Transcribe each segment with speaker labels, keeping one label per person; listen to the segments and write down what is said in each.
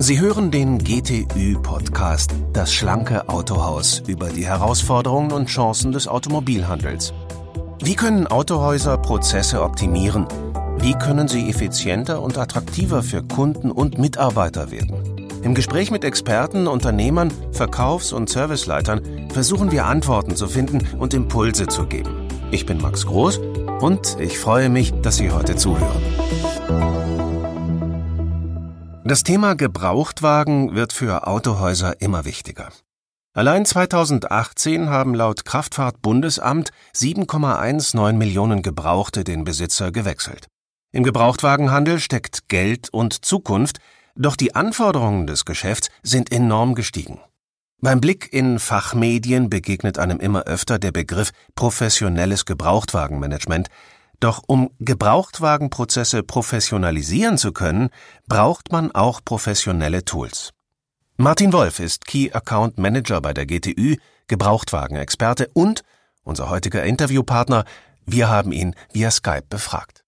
Speaker 1: Sie hören den GTÜ-Podcast, das schlanke Autohaus, über die Herausforderungen und Chancen des Automobilhandels. Wie können Autohäuser Prozesse optimieren? Wie können sie effizienter und attraktiver für Kunden und Mitarbeiter werden? Im Gespräch mit Experten, Unternehmern, Verkaufs- und Serviceleitern versuchen wir Antworten zu finden und Impulse zu geben. Ich bin Max Groß und ich freue mich, dass Sie heute zuhören. Das Thema Gebrauchtwagen wird für Autohäuser immer wichtiger. Allein 2018 haben laut Kraftfahrtbundesamt 7,19 Millionen Gebrauchte den Besitzer gewechselt. Im Gebrauchtwagenhandel steckt Geld und Zukunft, doch die Anforderungen des Geschäfts sind enorm gestiegen. Beim Blick in Fachmedien begegnet einem immer öfter der Begriff professionelles Gebrauchtwagenmanagement, doch um Gebrauchtwagenprozesse professionalisieren zu können, braucht man auch professionelle Tools. Martin Wolf ist Key Account Manager bei der GTÜ, Gebrauchtwagenexperte und unser heutiger Interviewpartner. Wir haben ihn via Skype befragt.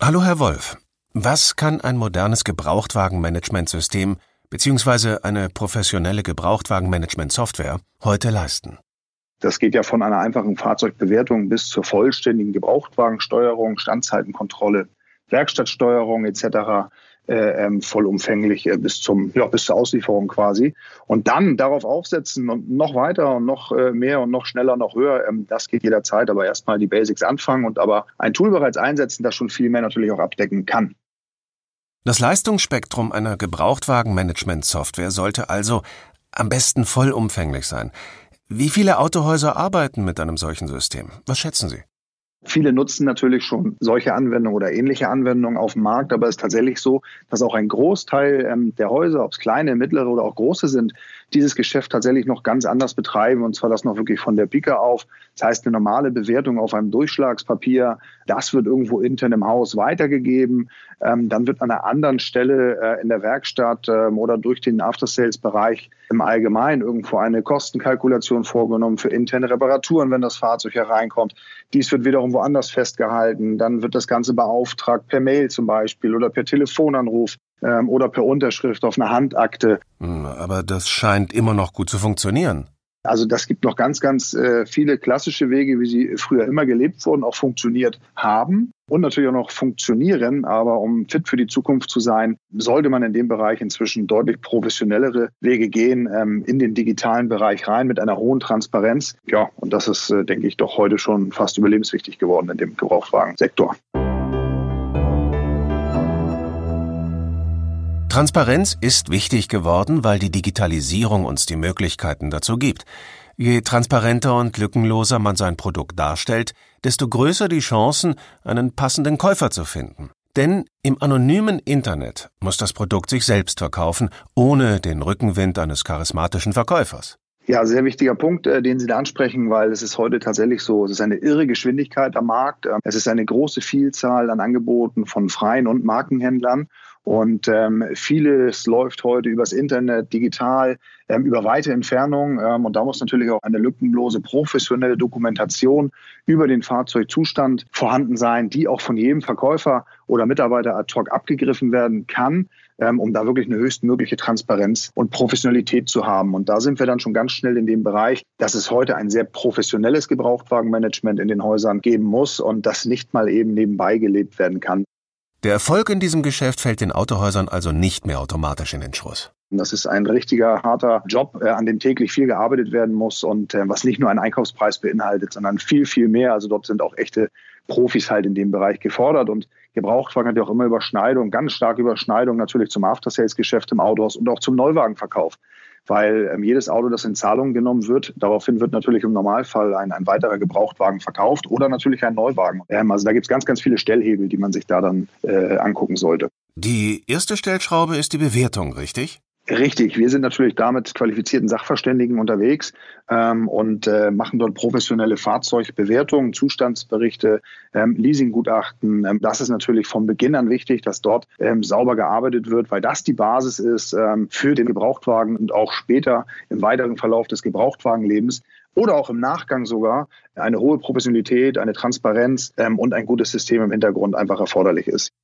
Speaker 1: Hallo, Herr Wolf. Was kann ein modernes Gebrauchtwagenmanagementsystem bzw. eine professionelle Gebrauchtwagenmanagement-Software heute leisten?
Speaker 2: Das geht ja von einer einfachen Fahrzeugbewertung bis zur vollständigen Gebrauchtwagensteuerung, Standzeitenkontrolle, Werkstattsteuerung etc. Äh, ähm, vollumfänglich äh, bis zum ja, bis zur Auslieferung quasi und dann darauf aufsetzen und noch weiter und noch äh, mehr und noch schneller noch höher ähm, das geht jederzeit aber erstmal die Basics anfangen und aber ein Tool bereits einsetzen das schon viel mehr natürlich auch abdecken kann
Speaker 1: das Leistungsspektrum einer Gebrauchtwagenmanagement-Software sollte also am besten vollumfänglich sein wie viele Autohäuser arbeiten mit einem solchen System? Was schätzen Sie?
Speaker 2: Viele nutzen natürlich schon solche Anwendungen oder ähnliche Anwendungen auf dem Markt, aber es ist tatsächlich so, dass auch ein Großteil ähm, der Häuser, ob es kleine, mittlere oder auch große sind, dieses Geschäft tatsächlich noch ganz anders betreiben und zwar das noch wirklich von der Pika auf. Das heißt, eine normale Bewertung auf einem Durchschlagspapier, das wird irgendwo intern im Haus weitergegeben. Ähm, dann wird an einer anderen Stelle äh, in der Werkstatt ähm, oder durch den After-Sales-Bereich im Allgemeinen irgendwo eine Kostenkalkulation vorgenommen für interne Reparaturen, wenn das Fahrzeug hereinkommt. Dies wird wiederum woanders festgehalten. Dann wird das Ganze beauftragt per Mail zum Beispiel oder per Telefonanruf ähm, oder per Unterschrift auf einer Handakte.
Speaker 1: Hm, aber das scheint immer noch gut zu funktionieren.
Speaker 2: Also das gibt noch ganz, ganz äh, viele klassische Wege, wie sie früher immer gelebt wurden, auch funktioniert haben und natürlich auch noch funktionieren. Aber um fit für die Zukunft zu sein, sollte man in dem Bereich inzwischen deutlich professionellere Wege gehen, ähm, in den digitalen Bereich rein mit einer hohen Transparenz. Ja, und das ist, äh, denke ich, doch heute schon fast überlebenswichtig geworden in dem Gebrauchtwagensektor.
Speaker 1: Transparenz ist wichtig geworden, weil die Digitalisierung uns die Möglichkeiten dazu gibt. Je transparenter und lückenloser man sein Produkt darstellt, desto größer die Chancen, einen passenden Käufer zu finden. Denn im anonymen Internet muss das Produkt sich selbst verkaufen, ohne den Rückenwind eines charismatischen Verkäufers.
Speaker 2: Ja, sehr wichtiger Punkt, äh, den Sie da ansprechen, weil es ist heute tatsächlich so, es ist eine irre Geschwindigkeit am Markt. Ähm, es ist eine große Vielzahl an Angeboten von freien und Markenhändlern. Und ähm, vieles läuft heute übers Internet, digital, ähm, über weite Entfernungen. Ähm, und da muss natürlich auch eine lückenlose professionelle Dokumentation über den Fahrzeugzustand vorhanden sein, die auch von jedem Verkäufer oder Mitarbeiter ad hoc abgegriffen werden kann, ähm, um da wirklich eine höchstmögliche Transparenz und Professionalität zu haben. Und da sind wir dann schon ganz schnell in dem Bereich, dass es heute ein sehr professionelles Gebrauchtwagenmanagement in den Häusern geben muss und das nicht mal eben nebenbei gelebt werden kann.
Speaker 1: Der Erfolg in diesem Geschäft fällt den Autohäusern also nicht mehr automatisch in den Schoß.
Speaker 2: Das ist ein richtiger harter Job, äh, an dem täglich viel gearbeitet werden muss und äh, was nicht nur einen Einkaufspreis beinhaltet, sondern viel, viel mehr. Also dort sind auch echte Profis halt in dem Bereich gefordert und Gebrauchtwagen hat ja auch immer Überschneidung, ganz starke Überschneidung natürlich zum After-Sales-Geschäft im Autohaus und auch zum Neuwagenverkauf weil ähm, jedes Auto, das in Zahlung genommen wird, daraufhin wird natürlich im Normalfall ein, ein weiterer Gebrauchtwagen verkauft oder natürlich ein Neuwagen. Ähm, also da gibt es ganz, ganz viele Stellhebel, die man sich da dann äh, angucken sollte.
Speaker 1: Die erste Stellschraube ist die Bewertung, richtig?
Speaker 2: Richtig, wir sind natürlich da mit qualifizierten Sachverständigen unterwegs ähm, und äh, machen dort professionelle Fahrzeugbewertungen, Zustandsberichte, ähm, Leasinggutachten. Ähm, das ist natürlich von Beginn an wichtig, dass dort ähm, sauber gearbeitet wird, weil das die Basis ist ähm, für den Gebrauchtwagen und auch später im weiteren Verlauf des Gebrauchtwagenlebens oder auch im Nachgang sogar eine hohe Professionalität, eine Transparenz ähm, und ein gutes System im Hintergrund einfach erforderlich ist.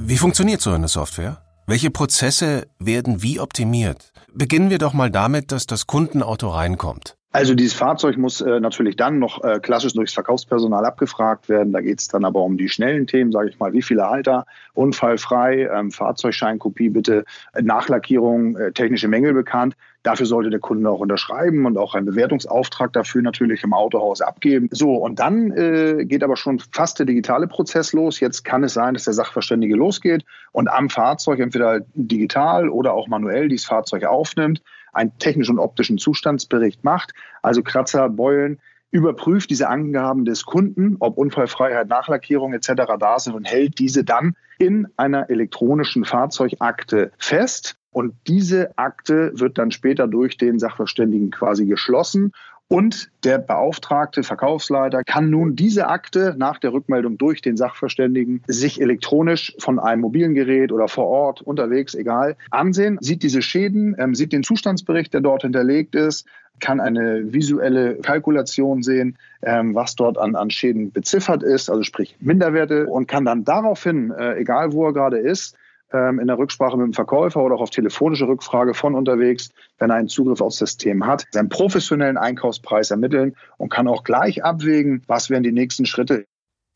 Speaker 1: Wie funktioniert so eine Software? Welche Prozesse werden wie optimiert? Beginnen wir doch mal damit, dass das Kundenauto reinkommt.
Speaker 2: Also dieses Fahrzeug muss äh, natürlich dann noch äh, klassisch durchs Verkaufspersonal abgefragt werden. Da geht es dann aber um die schnellen Themen, sage ich mal, wie viele Halter, unfallfrei, ähm, Fahrzeugscheinkopie bitte, Nachlackierung, äh, technische Mängel bekannt. Dafür sollte der Kunde auch unterschreiben und auch einen Bewertungsauftrag dafür natürlich im Autohaus abgeben. So, und dann äh, geht aber schon fast der digitale Prozess los. Jetzt kann es sein, dass der Sachverständige losgeht und am Fahrzeug entweder digital oder auch manuell dieses Fahrzeug aufnimmt einen technischen und optischen Zustandsbericht macht, also Kratzer, Beulen, überprüft diese Angaben des Kunden, ob Unfallfreiheit, Nachlackierung etc. da sind und hält diese dann in einer elektronischen Fahrzeugakte fest. Und diese Akte wird dann später durch den Sachverständigen quasi geschlossen. Und der beauftragte Verkaufsleiter kann nun diese Akte nach der Rückmeldung durch den Sachverständigen sich elektronisch von einem mobilen Gerät oder vor Ort unterwegs, egal, ansehen, sieht diese Schäden, ähm, sieht den Zustandsbericht, der dort hinterlegt ist, kann eine visuelle Kalkulation sehen, ähm, was dort an, an Schäden beziffert ist, also sprich Minderwerte und kann dann daraufhin, äh, egal wo er gerade ist, in der Rücksprache mit dem Verkäufer oder auch auf telefonische Rückfrage von unterwegs, wenn er einen Zugriff aufs System hat, seinen professionellen Einkaufspreis ermitteln und kann auch gleich abwägen, was wären die nächsten Schritte.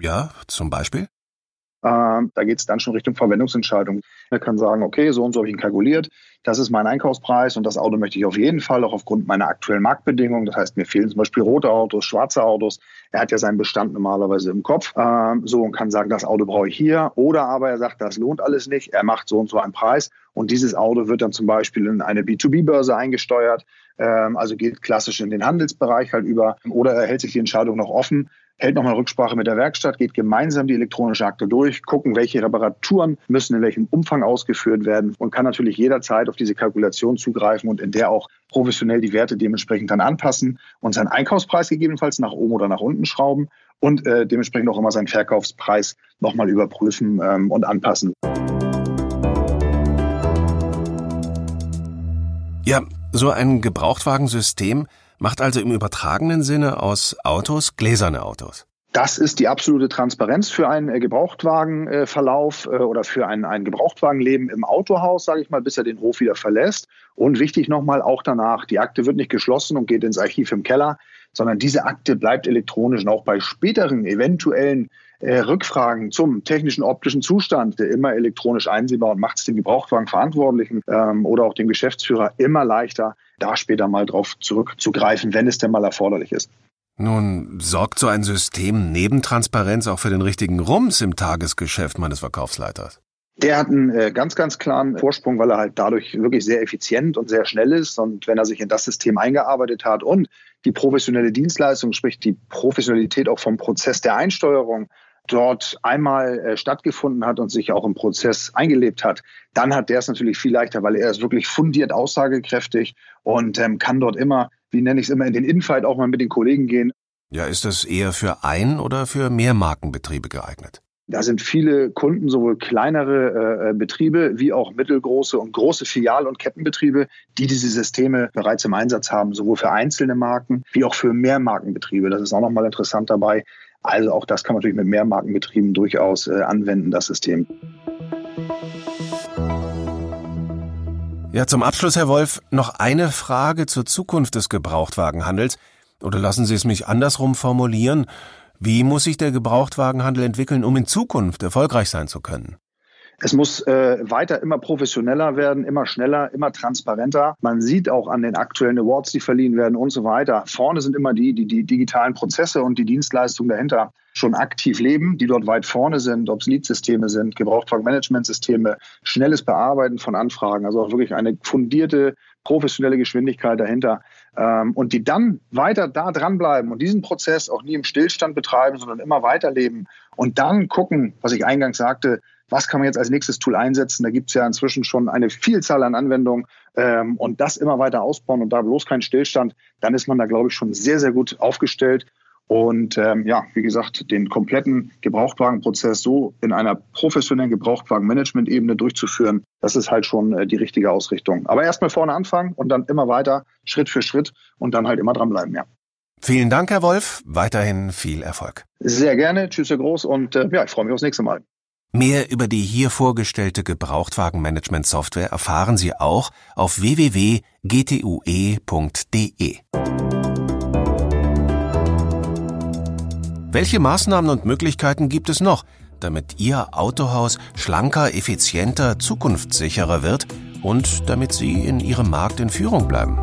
Speaker 1: Ja, zum Beispiel?
Speaker 2: Ähm, da geht es dann schon Richtung Verwendungsentscheidung. Er kann sagen, okay, so und so habe ich ihn kalkuliert, das ist mein Einkaufspreis und das Auto möchte ich auf jeden Fall auch aufgrund meiner aktuellen Marktbedingungen. Das heißt, mir fehlen zum Beispiel rote Autos, schwarze Autos. Er hat ja seinen Bestand normalerweise im Kopf. Ähm, so und kann sagen, das Auto brauche ich hier. Oder aber er sagt, das lohnt alles nicht. Er macht so und so einen Preis und dieses Auto wird dann zum Beispiel in eine B2B-Börse eingesteuert. Ähm, also geht klassisch in den Handelsbereich halt über. Oder er hält sich die Entscheidung noch offen hält nochmal Rücksprache mit der Werkstatt, geht gemeinsam die elektronische Akte durch, gucken, welche Reparaturen müssen in welchem Umfang ausgeführt werden und kann natürlich jederzeit auf diese Kalkulation zugreifen und in der auch professionell die Werte dementsprechend dann anpassen und seinen Einkaufspreis gegebenenfalls nach oben oder nach unten schrauben und äh, dementsprechend auch immer seinen Verkaufspreis nochmal überprüfen ähm, und anpassen.
Speaker 1: Ja, so ein Gebrauchtwagensystem macht also im übertragenen Sinne aus Autos gläserne Autos.
Speaker 2: Das ist die absolute Transparenz für einen äh, Gebrauchtwagenverlauf äh, oder für ein, ein Gebrauchtwagenleben im Autohaus, sage ich mal, bis er den Hof wieder verlässt. Und wichtig nochmal auch danach, die Akte wird nicht geschlossen und geht ins Archiv im Keller, sondern diese Akte bleibt elektronisch und auch bei späteren eventuellen äh, Rückfragen zum technischen, optischen Zustand immer elektronisch einsehbar und macht es dem Gebrauchtwagenverantwortlichen ähm, oder auch dem Geschäftsführer immer leichter, da später mal drauf zurückzugreifen, wenn es denn mal erforderlich ist.
Speaker 1: Nun, sorgt so ein System neben Transparenz auch für den richtigen Rums im Tagesgeschäft meines Verkaufsleiters?
Speaker 2: Der hat einen äh, ganz, ganz klaren Vorsprung, weil er halt dadurch wirklich sehr effizient und sehr schnell ist. Und wenn er sich in das System eingearbeitet hat und die professionelle Dienstleistung, sprich die Professionalität auch vom Prozess der Einsteuerung dort einmal äh, stattgefunden hat und sich auch im Prozess eingelebt hat, dann hat der es natürlich viel leichter, weil er ist wirklich fundiert aussagekräftig und ähm, kann dort immer, wie nenne ich es immer, in den Infight auch mal mit den Kollegen gehen.
Speaker 1: Ja, ist das eher für ein- oder für Mehrmarkenbetriebe geeignet?
Speaker 2: Da sind viele Kunden, sowohl kleinere äh, Betriebe wie auch mittelgroße und große Filial- und Kettenbetriebe, die diese Systeme bereits im Einsatz haben, sowohl für einzelne Marken wie auch für Mehrmarkenbetriebe. Das ist auch nochmal interessant dabei. Also auch das kann man natürlich mit Mehrmarkenbetrieben durchaus äh, anwenden, das System.
Speaker 1: Ja, zum Abschluss, Herr Wolf, noch eine Frage zur Zukunft des Gebrauchtwagenhandels. Oder lassen Sie es mich andersrum formulieren. Wie muss sich der Gebrauchtwagenhandel entwickeln, um in Zukunft erfolgreich sein zu können?
Speaker 2: Es muss äh, weiter immer professioneller werden, immer schneller, immer transparenter. Man sieht auch an den aktuellen Awards, die verliehen werden und so weiter. Vorne sind immer die, die die digitalen Prozesse und die Dienstleistungen dahinter schon aktiv leben, die dort weit vorne sind, ob es Leadsysteme sind, Gebrauchtwagenmanagementsysteme, schnelles Bearbeiten von Anfragen, also auch wirklich eine fundierte, professionelle Geschwindigkeit dahinter. Ähm, und die dann weiter da dranbleiben und diesen Prozess auch nie im Stillstand betreiben, sondern immer weiterleben und dann gucken, was ich eingangs sagte, was kann man jetzt als nächstes Tool einsetzen. Da gibt es ja inzwischen schon eine Vielzahl an Anwendungen ähm, und das immer weiter ausbauen und da bloß kein Stillstand, dann ist man da, glaube ich, schon sehr, sehr gut aufgestellt. Und ähm, ja, wie gesagt, den kompletten Gebrauchtwagenprozess so in einer professionellen Gebrauchtwagenmanagement-Ebene durchzuführen, das ist halt schon äh, die richtige Ausrichtung. Aber erstmal vorne anfangen und dann immer weiter, Schritt für Schritt und dann halt immer dranbleiben, ja.
Speaker 1: Vielen Dank, Herr Wolf. Weiterhin viel Erfolg.
Speaker 2: Sehr gerne. Tschüss, Herr Groß. Und äh, ja, ich freue mich aufs nächste Mal.
Speaker 1: Mehr über die hier vorgestellte Gebrauchtwagenmanagement-Software erfahren Sie auch auf www.gtue.de. Welche Maßnahmen und Möglichkeiten gibt es noch, damit Ihr Autohaus schlanker, effizienter, zukunftssicherer wird und damit Sie in Ihrem Markt in Führung bleiben?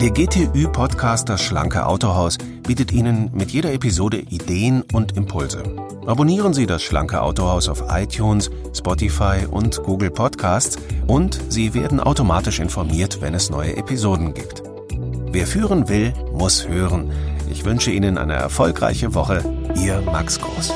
Speaker 1: Der GTÜ-Podcast Das Schlanke Autohaus bietet Ihnen mit jeder Episode Ideen und Impulse. Abonnieren Sie das Schlanke Autohaus auf iTunes, Spotify und Google Podcasts und Sie werden automatisch informiert, wenn es neue Episoden gibt. Wer führen will, muss hören. Ich wünsche Ihnen eine erfolgreiche Woche. Ihr Max Groß.